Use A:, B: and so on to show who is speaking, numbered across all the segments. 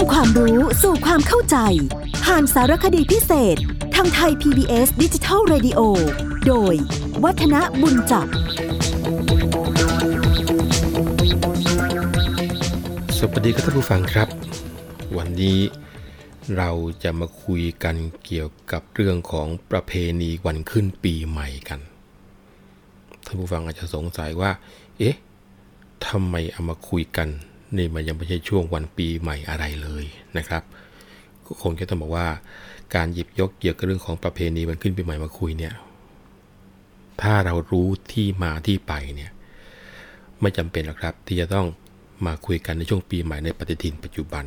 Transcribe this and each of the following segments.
A: ำความรู้สู่ความเข้าใจ ผ่านสารคดีพิเศษ ทางไทย PBS ดิจิทัล Radio โดย วัฒนบุญจับ
B: สวัสดีครับท่านผู้ฟังครับ วันนี้เราจะมาคุยกันเกี่ยวกับเรื่องของประเพณีวันขึ้นปีใหม่กันท่านผู้ฟังอาจจะสงสัยว่า เอ๊ะทำไมเอามาคุยกัน นี่มันยังไม่ใช่ช่วงวันปีใหม่อะไรเลยนะครับก็คงจะต้องบอกว่าการหยิบยกเกี่ยวกับเรื่องของประเพณีวันขึ้นปีใหม่มาคุยเนี่ยถ้าเรารู้ที่มาที่ไปเนี่ยไม่จำเป็นหรอกครับ ที่จะต้องมาคุยกันในช่วงปีใหม่ในปฏิทินปัจจุบัน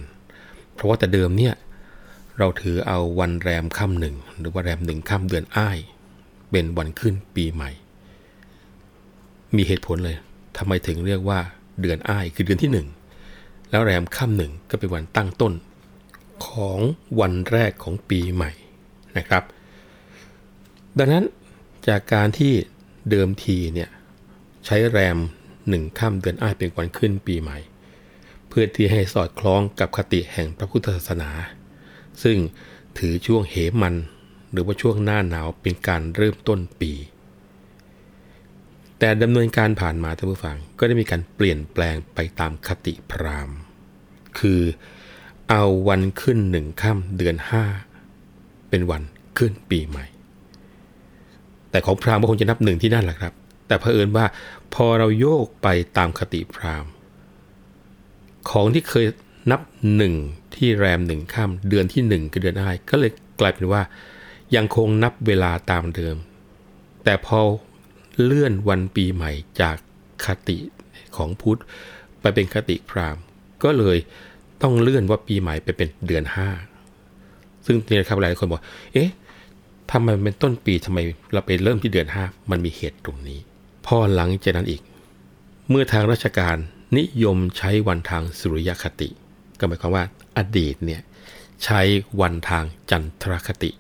B: เพราะว่าแต่เดิมเนี่ยเราถือเอาวันแรมค่ำหนึ่งหรือว่าแรมหนึ่งค่ำเดือนอ้าย เป็นวันขึ้นปีใหม่ มีเหตุผลเลยทำไมถึงเรียกว่าเดือนอ้ายคือเดือนที่หนึ่ง แล้วแรมค่ำหนึ่งก็เป็นวันตั้งต้น ของวันแรกของปีใหม่นะครับ ดังนั้นจากการที่เดิมทีเนี่ยใช้แรมหนึ่งค่ำเดือนอ้ายเป็นวันขึ้นปีใหม่ เพื่อที่ให้สอดคล้องกับคติแห่งพระพุทธศาสนา ซึ่งถือช่วงเหมัน หรือว่าช่วงหน้าหนาวเป็นการเริ่มต้นปี แต่ดำเนินการผ่านมาท่านผู้ฟัง ก็ได้มีการเปลี่ยนแปลงไปตามคติพราหมณ์ คือเอาวันขึ้นหนึ่งค่ำเดือนห้าเป็นวันขึ้นปีใหม่ แต่ของพราหมณ์ก็คงจะนับหนึ่งที่นั่นแหละครับ แต่เผอิญว่าพอเราโยกไปตามคติพราหมณ์ ของที่เคยนับหนึ่งที่แรมหนึ่งค่ำเดือนที่หนึ่งคือเดือนอ้ายก็เลยกลายเป็นว่ายังคงนับเวลาตามเดิม แต่พอ เลื่อนวันปีใหม่จากคติของพุทธไปเป็นคติพราหมณ์ ก็เลยต้องเลื่อนว่าปีใหม่ไปเป็นเดือนห้าซึ่งนี่นะครับหลายคนบอก เอ๊ะทำไมเป็นต้นปีทำไมเราไปเริ่มที่เดือนห้ามันมีเหตุตรงนี้ พอหลังจากนั้นอีก เมื่อทางราชการนิยมใช้วันทางสุริยคติ ก็หมายความว่าอดีตเนี่ยใช้วันทางจันทรคติ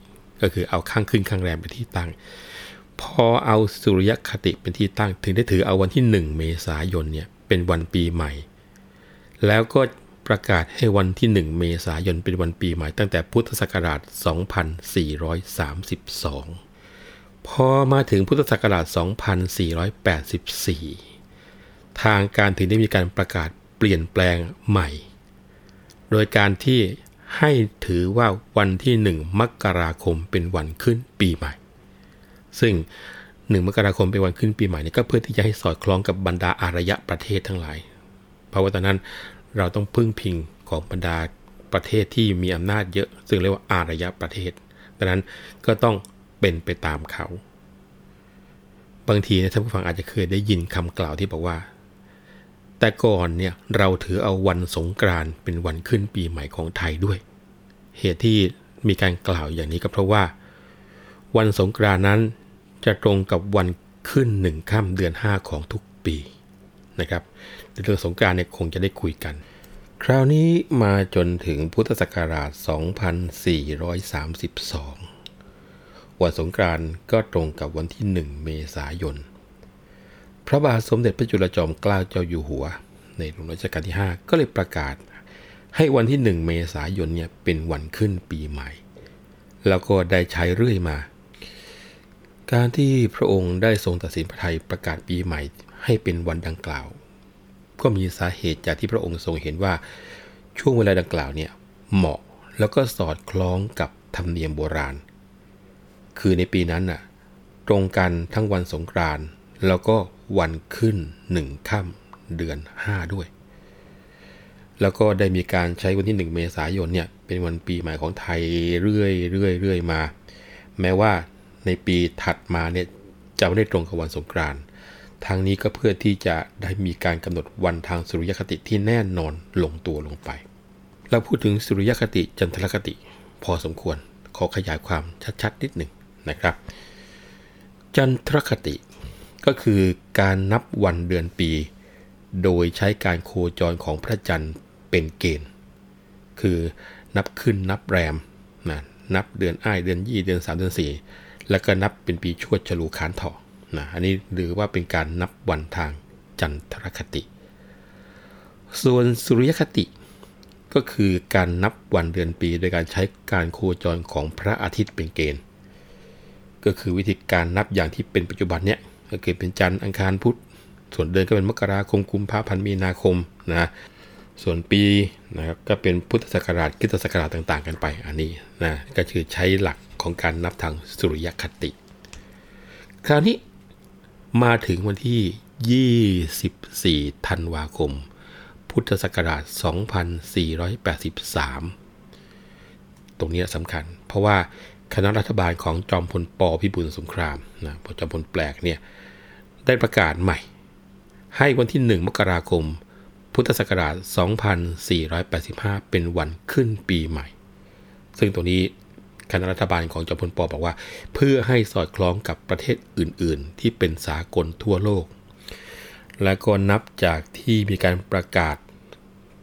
B: ก็คือเอาข้างขึ้นข้างแรมเป็นที่ตั้ง พอเอาสุริยคติเป็นที่ตั้งถึงได้ถือเอาวันที่ 1 เมษายนเนี่ยเป็นวันปีใหม่ แล้วก็ประกาศให้วันที่ 1 เมษายนเป็นวันปีใหม่ ตั้งแต่พุทธศักราช 2432 พอมาถึงพุทธศักราช 2484 ทางการถึงได้มีการประกาศเปลี่ยนแปลงใหม่ โดยการที่ให้ถือว่าวันที่ 1 มกราคมเป็นวันขึ้นปีใหม่ ซึ่ง1มกราคมเป็นวันขึ้นปีใหม่นี่ก็เพื่อที่จะให้สอดคล้องกับบรรดาอารยะประเทศทั้งหลาย เพราะว่าตอนนั้นเราต้องพึ่งพิงของบรรดาประเทศที่มีอำนาจเยอะ ซึ่งเรียกว่าอารยะประเทศดังนั้นก็ต้องเป็นไปตามเขา บางทีนะท่านผู้ฟังอาจจะเคยได้ยินคำกล่าวที่บอกว่า แต่ก่อนเนี่ยเราถือเอาวันสงกรานต์เป็นวันขึ้นปีใหม่ของไทยด้วย เหตุที่มีการกล่าวอย่างนี้ก็เพราะว่า วันสงกรานนั้น จะตรงกับวันขึ้นหนึ่งค่ำเดือน 5 ของทุกปีนะครับเรื่องสงกานต์เนี่ยคงจะได้คุยกัน คราวนี้มาจนถึงพุทธศักราช 2432 วันสงกานต์ก็ตรงกับวันที่ 1 เมษายน พระบาทสมเด็จพระจุลจอมเกล้าเจ้าอยู่หัว ในหลวงรัชกาลที่ 5 ก็เลยประกาศ ให้วันที่ 1 เมษายนเนี่ยเป็นวันขึ้นปีใหม่ แล้วก็ได้ใช้เรื่อยมา การที่พระองค์ได้ทรงตัดสินพระไทยประกาศปีใหม่ให้เป็นวันดังกล่าว ก็มีสาเหตุจากที่พระองค์ทรงเห็นว่าช่วงเวลาดังกล่าวเนี่ยเหมาะแล้วก็สอดคล้องกับธรรมเนียมโบราณ คือในปีนั้นน่ะตรงกันทั้งวันสงกรานต์แล้วก็วันขึ้นหนึ่งค่ำเดือน 5 ด้วย แล้วก็ได้มีการใช้วันที่ 1 เมษายนเนี่ยเป็นวันปีใหม่ของไทยเรื่อยเรื่อยเรื่อยมา แม้ว่า ในปีถัดมาเนี่ยจะไม่ได้ตรงกับวันสงกรานต์ทางนี้ก็เพื่อที่จะได้มีการกำหนดวันทางสุริยคติที่แน่นอนลงตัวลงไป เราพูดถึงสุริยคติจันทรคติ พอสมควรขอขยายความชัดๆนิดหนึ่งนะครับ จันทรคติก็คือการนับวันเดือนปี โดยใช้การโคจรของพระจันทร์เป็นเกณฑ์ คือนับขึ้นนับแรมนะนับเดือนอ้ายเดือนยี่เดือน3เดือน4 แล้วก็นับเป็นปีชวดฉลูขานถอนะอันนี้หรือว่าเป็นการนับวันทางจันทรคติ ส่วนสุริยคติก็คือการนับวันเดือนปีโดยการใช้การโคจรของพระอาทิตย์เป็นเกณฑ์ ก็คือวิธีการนับอย่างที่เป็นปัจจุบันเนี่ยก็คือเป็นจันทร์อังคารพุธส่วนเดือนก็เป็นมกราคมกุมภาพันธ์มีนาคมนะส่วนปีนะครับก็เป็นพุทธศักราชคริสตศักราชต่าง ๆ กันไปอันนี้นะก็คือใช้หลัก ของการนับทางสุริยคติ คราวนี้มาถึงวันที่ 24 ธันวาคม พุทธศักราช 2483 ตรงนี้สำคัญ เพราะว่าคณะรัฐบาลของจอมพลปพิบูลสงครามนะจอมพลแปลกเนี่ย ได้ประกาศใหม่ ให้วันที่ 1 มกราคม พุทธศักราช 2485 เป็นวันขึ้นปีใหม่ ซึ่งตัวนี้ คณะรัฐบาลของจอมพลปบอกว่า เพื่อให้สอดคล้องกับประเทศอื่น ๆ ที่เป็นสากลทั่วโลก และก็นับจากที่มีการประกาศ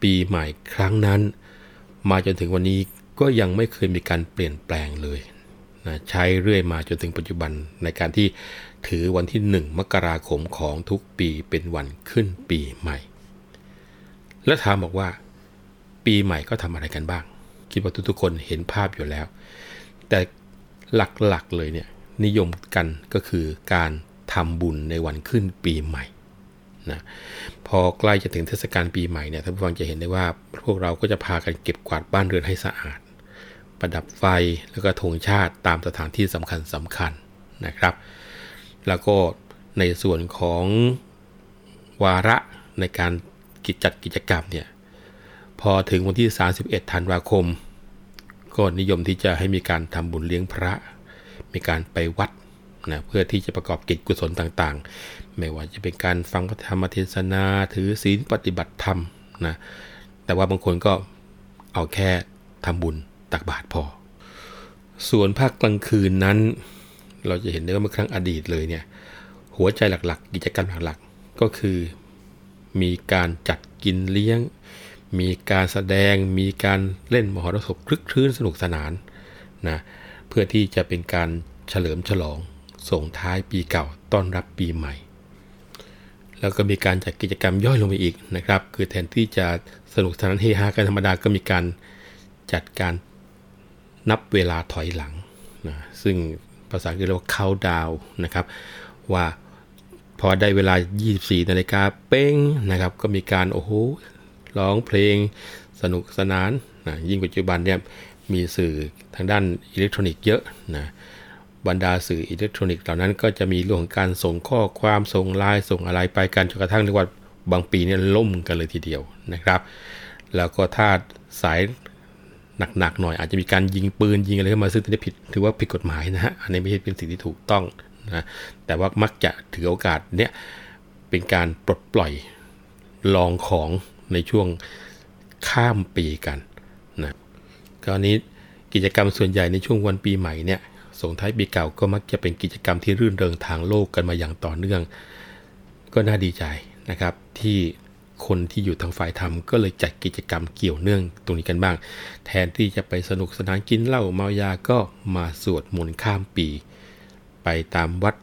B: ปีใหม่ครั้งนั้น มาจนถึงวันนี้ก็ยังไม่เคยมีการเปลี่ยนแปลงเลยนะใช้เรื่อยมาจนถึงปัจจุบันในการที่ถือวันที่ 1 มกราคมของทุกปีเป็นวันขึ้นปีใหม่ และถามบอกว่า ปีใหม่ก็ทำอะไรกันบ้าง คิดว่าทุกๆคนเห็นภาพอยู่แล้ว แต่หลักๆเลยเนี่ยนิยมกันก็คือการทำบุญในวันขึ้นปีใหม่นะพอใกล้จะถึงเทศกาลปีใหม่เนี่ยท่านผู้ฟังจะเห็นได้ว่าพวกเราก็จะพากันเก็บกวาดบ้านเรือนให้สะอาด ประดับไฟแล้วก็ธงชาติตามสถานที่สำคัญสำคัญนะครับ แล้วก็ในส่วนของวาระในการกิจจัดกิจกรรมเนี่ยพอถึงวันที่ 31 ธันวาคม ก็นิยมที่จะให้มีการทำบุญเลี้ยงพระ มีการไปวัดนะเพื่อที่จะประกอบกิจกุศลต่างๆ ไม่ว่าจะเป็นการฟังพระธรรมเทศนาถือศีลปฏิบัติธรรมนะแต่ว่าบางคนก็เอาแค่ทำบุญตักบาตรพอ ส่วนภาคกลางคืนนั้น เราจะเห็นได้ว่าเมื่อครั้งอดีตเลยเนี่ยหัวใจหลักๆ กิจกรรมหลักๆก็คือ มีการจัดกินเลี้ยง มีการแสดงมีการเล่นมหรสพคลึกคลื้นสนุกสนานนะเพื่อที่จะเป็นการเฉลิมฉลองส่งท้ายปีเก่าต้อนรับปีใหม่ แล้วก็มีการจัดกิจกรรมย่อยลงไปอีกนะครับ คือแทนที่จะสนุกสนานเฮฮากันธรรมดาก็มีการจัดการนับเวลาถอยหลังนะซึ่งภาษาอังกฤษเรียกว่า count down นะครับ ว่าพอได้เวลา 24 นาฬิกาเป้งนะครับ ก็มีการโอ้โห ร้องเพลงสนุกสนานนะยิ่งปัจจุบันเนี่ยมีสื่อทางด้านอิเล็กทรอนิกส์เยอะนะบรรดาสื่ออิเล็กทรอนิกส์เหล่านั้นก็จะมีเรื่องของการส่งข้อความส่งไลน์ส่งอะไรไปกันจนกระทั่งเรียกว่าบางปีเนี่ยล่มกันเลยทีเดียวนะครับ แล้วก็ถ้าสายหนักๆหน่อยอาจจะมีการยิงปืนยิงอะไรเข้ามาซึ่งถือผิดถือว่าผิดกฎหมายนะฮะอันนี้ไม่ใช่เป็นสิ่งที่ถูกต้องนะแต่ว่ามักจะถือโอกาสเนี้ยเป็นการปลดปล่อยลองของ ในช่วงข้ามปีกันนะกรณีกิจกรรมส่วนใหญ่ในช่วงวันปีใหม่เนี่ยส่งท้ายปีเก่าก็มักจะเป็นกิจกรรมที่รื่นเริงทางโลกกันมาอย่างต่อเนื่อง ก็น่าดีใจนะครับที่คนที่อยู่ทางฝ่ายธรรมก็เลยจัดกิจกรรมเกี่ยวเนื่องตรงนี้กันบ้าง แทนที่จะไปสนุกสนานกินเหล้าเมายาก็มาสวดมนต์ข้ามปี ไปตามวัด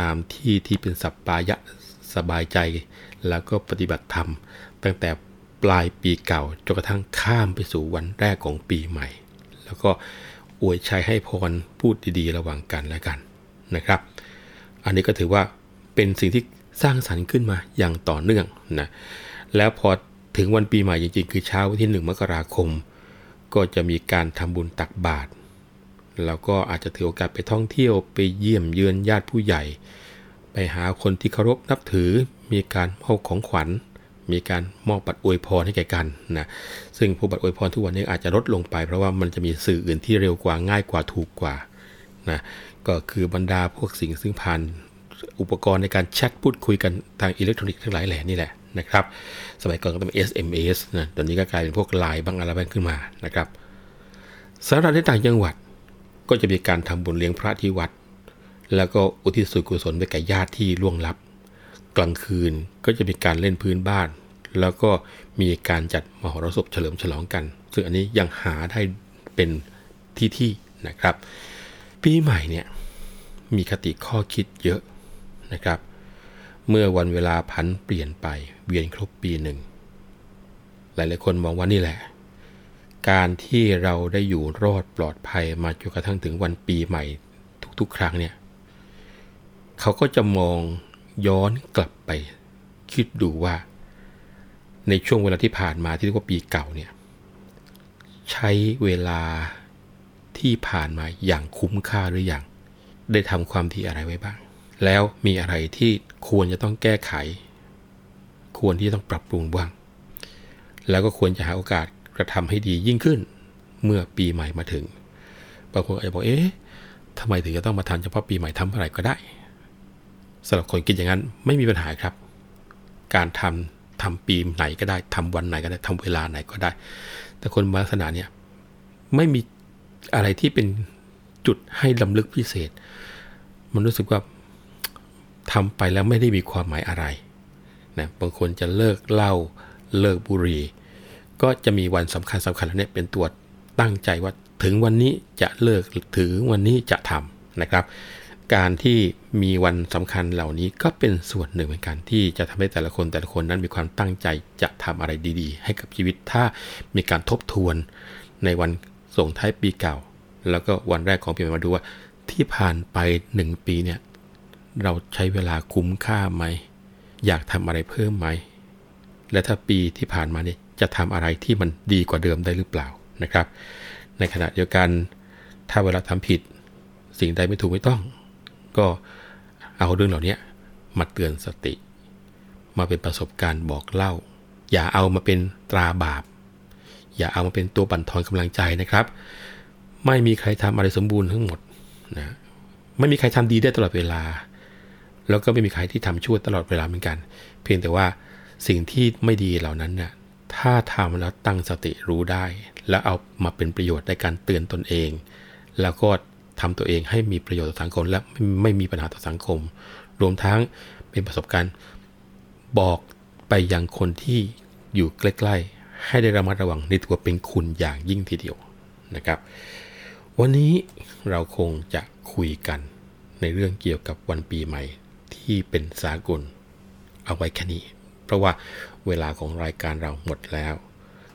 B: ตามที่ที่เป็นสัปปายะ สบายใจ แล้วก็ปฏิบัติธรรม ตั้งแต่ปลายปีเก่าจนกระทั่งข้ามไปสู่วันแรกของปีใหม่ แล้วก็อวยชัยให้พรพูดดีๆ ระหว่างกันและกันนะครับ อันนี้ก็ถือว่าเป็นสิ่งที่สร้างสรรค์ขึ้นมาอย่างต่อเนื่องนะแล้วพอถึงวันปีใหม่จริงๆ คือเช้าวันที่ 1 มกราคม ก็จะมีการทำบุญตักบาตรแล้วก็อาจจะถือโอกาสไปท่องเที่ยวไปเยี่ยมเยือนญาติผู้ใหญ่ ไปหาคนที่เคารพนับถือ มีการมอบของขวัญ มีการมอบบัตรอวยพรให้แก่กันนะซึ่งผู้บัตรอวยพรทุกวันนี้อาจจะลดลงไป เพราะว่ามันจะมีสื่ออื่นที่เร็วกว่าง่ายกว่าถูกกว่านะก็คือบรรดาพวกสิ่งซึ่งผ่านอุปกรณ์ในการแชทพูดคุยกันทางอิเล็กทรอนิกส์ทั้งหลายแหล่นี่แหละนะครับ สมัยก่อนก็เป็น SMS นะตอนนี้ก็กลายเป็นพวกไลน์บ้างอะไรบ้างขึ้นมานะครับสำหรับในต่างจังหวัดก็จะมีการทำบุญเลี้ยงพระที่วัด แล้วก็อุทิศส่วนกุศลไปแก่ญาติที่ล่วงลับ กลางคืนก็จะมีการเล่นพื้นบ้าน แล้วก็มีการจัดมหรสพเฉลิมฉลองกัน ซึ่งอันนี้ยังหาได้เป็นที่ที่นะครับ ปีใหม่เนี่ยมีคติข้อคิดเยอะนะครับ เมื่อวันเวลาผันเปลี่ยนไปเวียนครบปีหนึ่ง หลาย ๆ คนมองว่านี่แหละ การที่เราได้อยู่รอดปลอดภัยมาจนกระทั่งถึงวันปีใหม่ทุก ๆ ครั้งเนี่ย เขาก็จะมองย้อนกลับไป คิดดูว่า ในช่วงเวลาที่ผ่านมาที่เรียกว่าปีเก่าเนี่ยใช้เวลาที่ผ่านมาอย่างคุ้มค่าหรืออยังได้ทำความดีอะไรไว้บ้าง แล้วมีอะไรที่ควรจะต้องแก้ไข ควรที่จะต้องปรับปรุงบ้าง แล้วก็ควรจะหาโอกาสกระทำให้ดียิ่งขึ้น เมื่อปีใหม่มาถึงบางคนอาจจะบอกเอ๊ะทำไมถึงจะต้องมาทำเฉพาะปีใหม่ทำอะไรก็ได้ สำหรับคนคิดอย่างนั้นไม่มีปัญหาครับ การทำทำปีไหนก็ได้ทำวันไหนก็ได้ทำเวลาไหนก็ได้ แต่คนลักษณะเนี่ยไม่มีอะไรที่เป็นจุดให้ลำลึกพิเศษ มันรู้สึกว่าทำไปแล้วไม่ได้มีความหมายอะไรนะบางคนจะเลิกเหล้าเลิกบุหรี่ ก็จะมีวันสำคัญสำคัญแล้วเนี่ยเป็นตัวตั้งใจว่าถึงวันนี้จะเลิกถึงวันนี้จะทำนะครับ การที่มีวันสำคัญเหล่านี้ก็เป็นส่วนหนึ่งเหมือนกันที่จะทำให้แต่ละคนแต่ละคนนั้นมีความตั้งใจจะทำอะไรดีๆ ให้กับชีวิตถ้ามีการทบทวนในวันส่งท้ายปีเก่า แล้วก็วันแรกของปีใหม่มาดูว่าที่ผ่านไปหนึ่งปีเนี่ยเราใช้เวลาคุ้มค่าไหม อยากทำอะไรเพิ่มไหม และถ้าปีที่ผ่านมาเนี่ยจะทำอะไรที่มันดีกว่าเดิมได้หรือเปล่านะครับ ในขณะเดียวกันถ้าเวลาทำผิดสิ่งใดไม่ถูกไม่ต้อง ก็เอาเรื่องเหล่านี้มาเตือนสติ มาเป็นประสบการณ์บอกเล่า อย่าเอามาเป็นตราบาป อย่าเอามาเป็นตัวบั่นทอนกำลังใจนะครับ ไม่มีใครทำอะไรสมบูรณ์ทั้งหมดนะไม่มีใครทำดีได้ตลอดเวลา แล้วก็ไม่มีใครที่ทำชั่วตลอดเวลาเหมือนกัน เพียงแต่ว่าสิ่งที่ไม่ดีเหล่านั้นเนี่ยถ้าทำแล้วตั้งสติรู้ได้ แล้วเอามาเป็นประโยชน์ในการเตือนตนเอง แล้วก็ ทำตัวเองให้มีประโยชน์ต่อสังคม และไม่มีปัญหาต่อสังคม รวมทั้งเป็นประสบการณ์บอกไปยังคนที่อยู่ใกล้ ๆ ให้ได้ระมัดระวังในตัวเป็นคุณอย่างยิ่งทีเดียวนะครับ วันนี้เราคงจะคุยกันในเรื่องเกี่ยวกับวันปีใหม่ที่เป็นสากลเอาไว้แค่นี้ เพราะว่าเวลาของรายการเราหมดแล้ว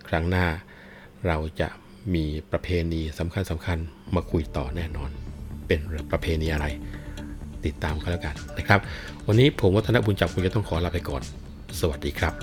B: ครั้งหน้าเราจะมีประเพณีสำคัญสำคัญ มาคุยต่อแน่นอน เป็นประเพณีอะไร ติดตามกันแล้วกันนะครับ วันนี้ผมวัฒนบุญจับคุณจะต้องขอลาไปก่อน สวัสดีครับ